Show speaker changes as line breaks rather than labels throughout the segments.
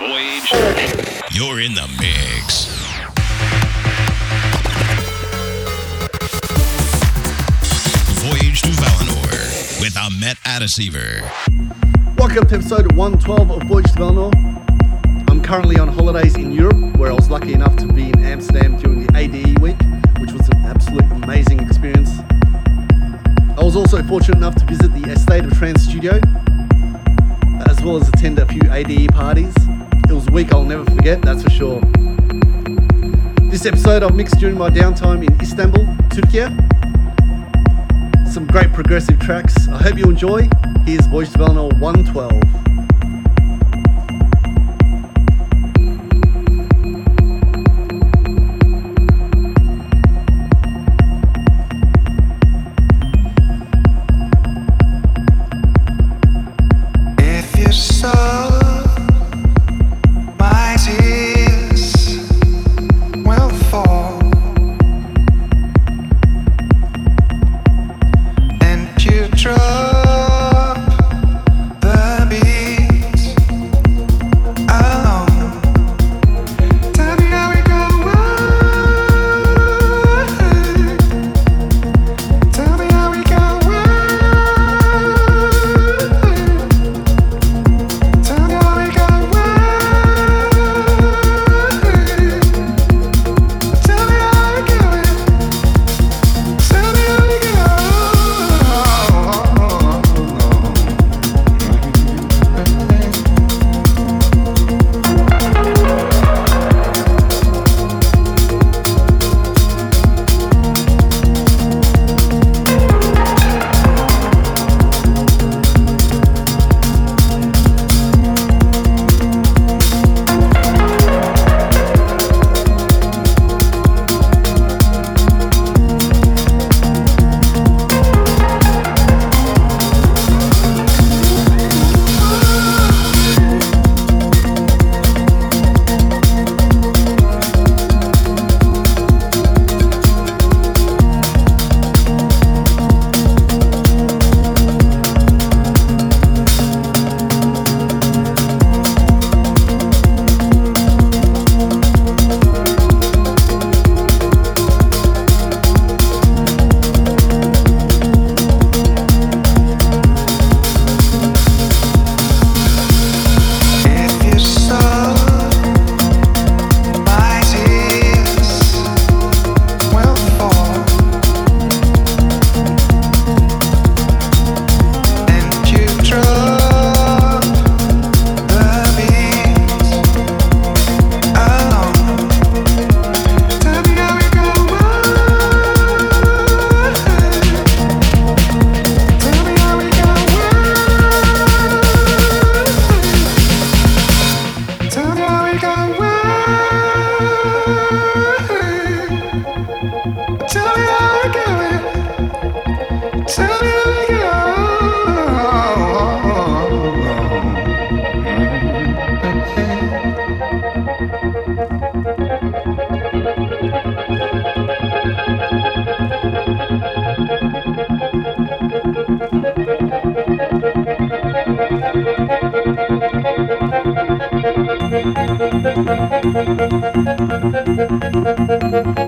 You're in the mix. Voyage to Valinor with Ahmet Atasever.
Welcome to episode 112 of Voyage to Valinor. I'm currently on holidays in Europe, where I was lucky enough to be in Amsterdam during the ADE week, which was an absolute amazing experience. I was also fortunate enough to visit the A State of Trance studio, as well as attend a few ADE parties. It was a week I'll never forget, that's for sure. This episode I've mixed during my downtime in Istanbul, Turkey. Some great progressive tracks. I hope you enjoy. Here's Voice Valinor 112.
Thank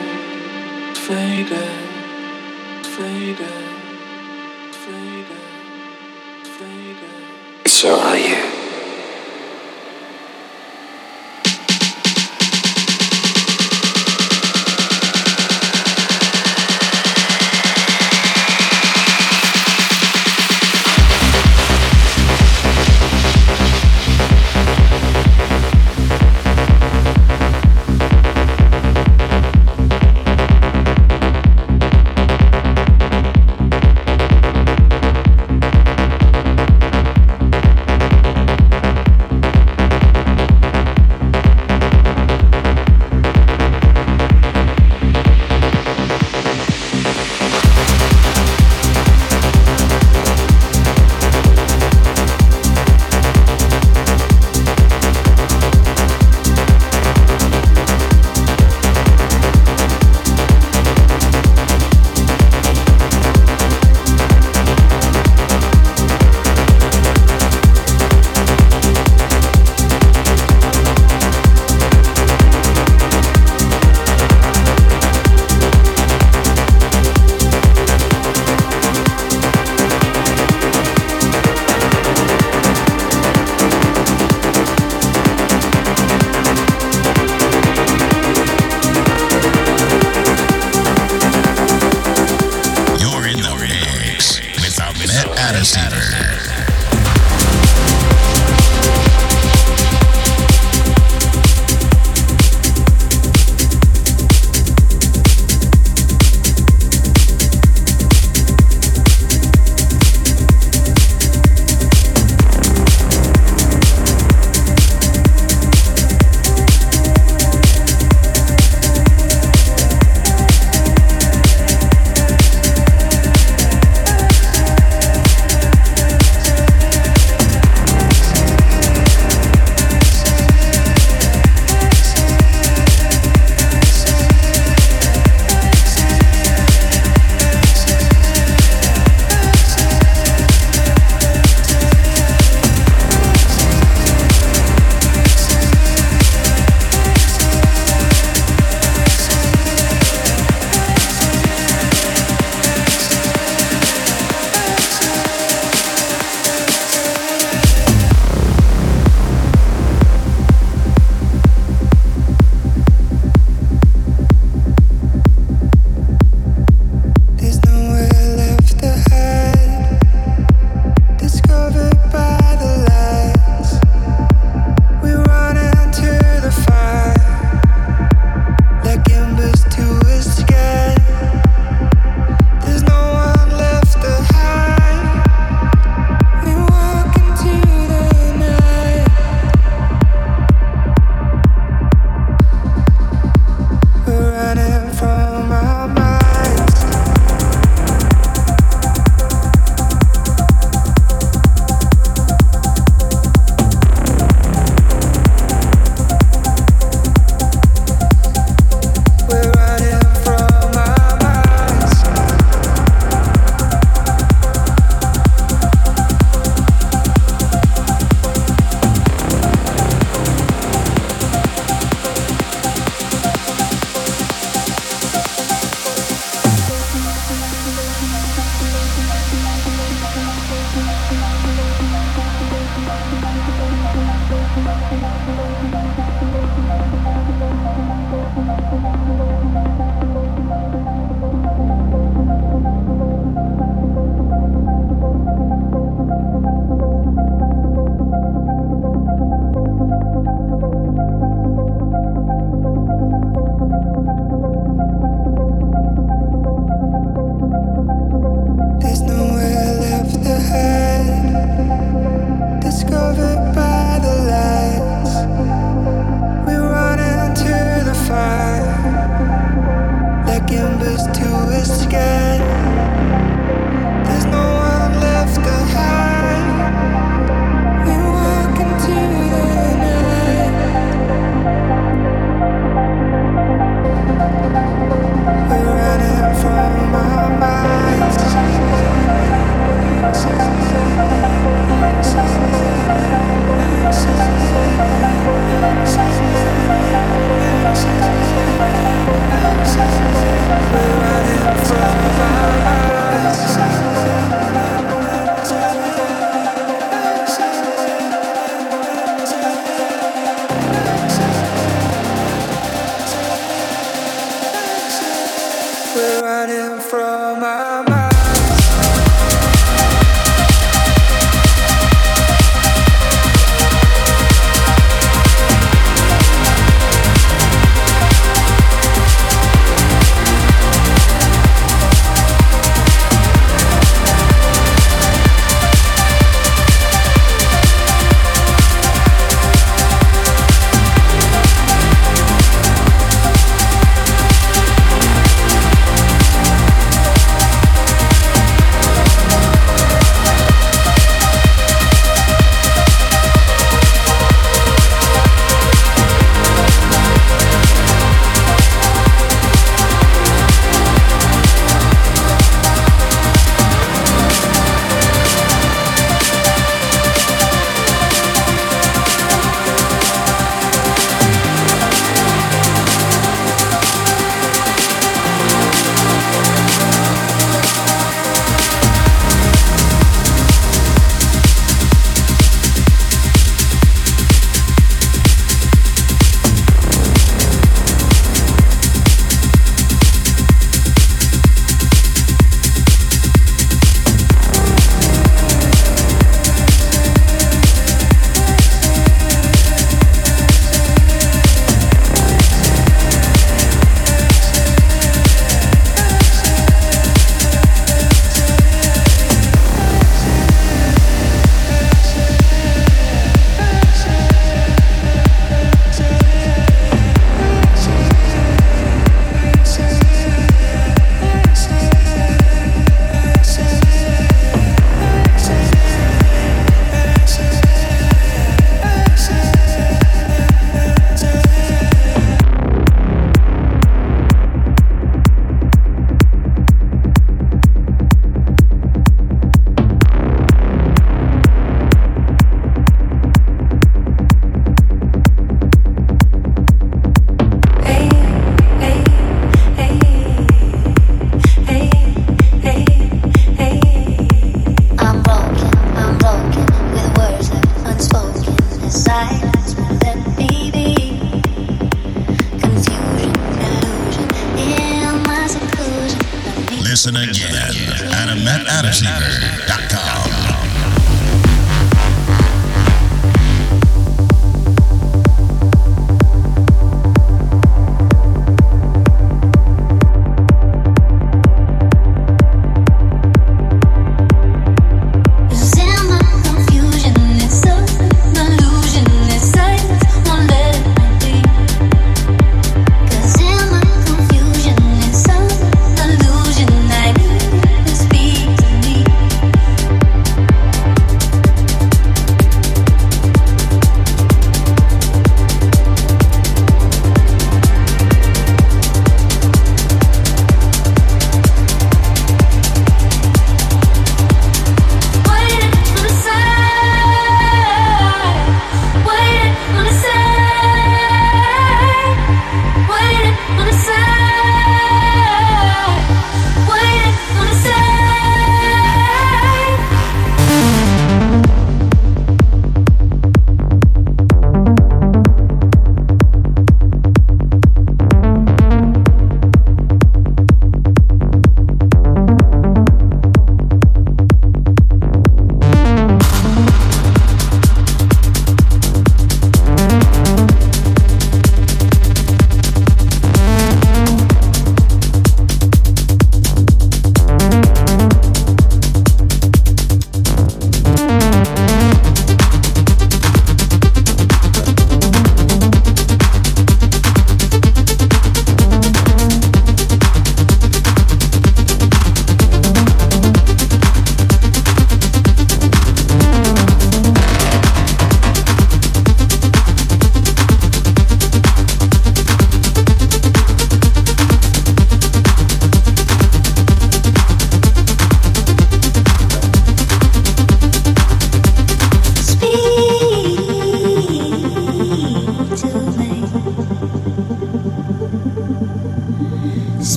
faded, faded,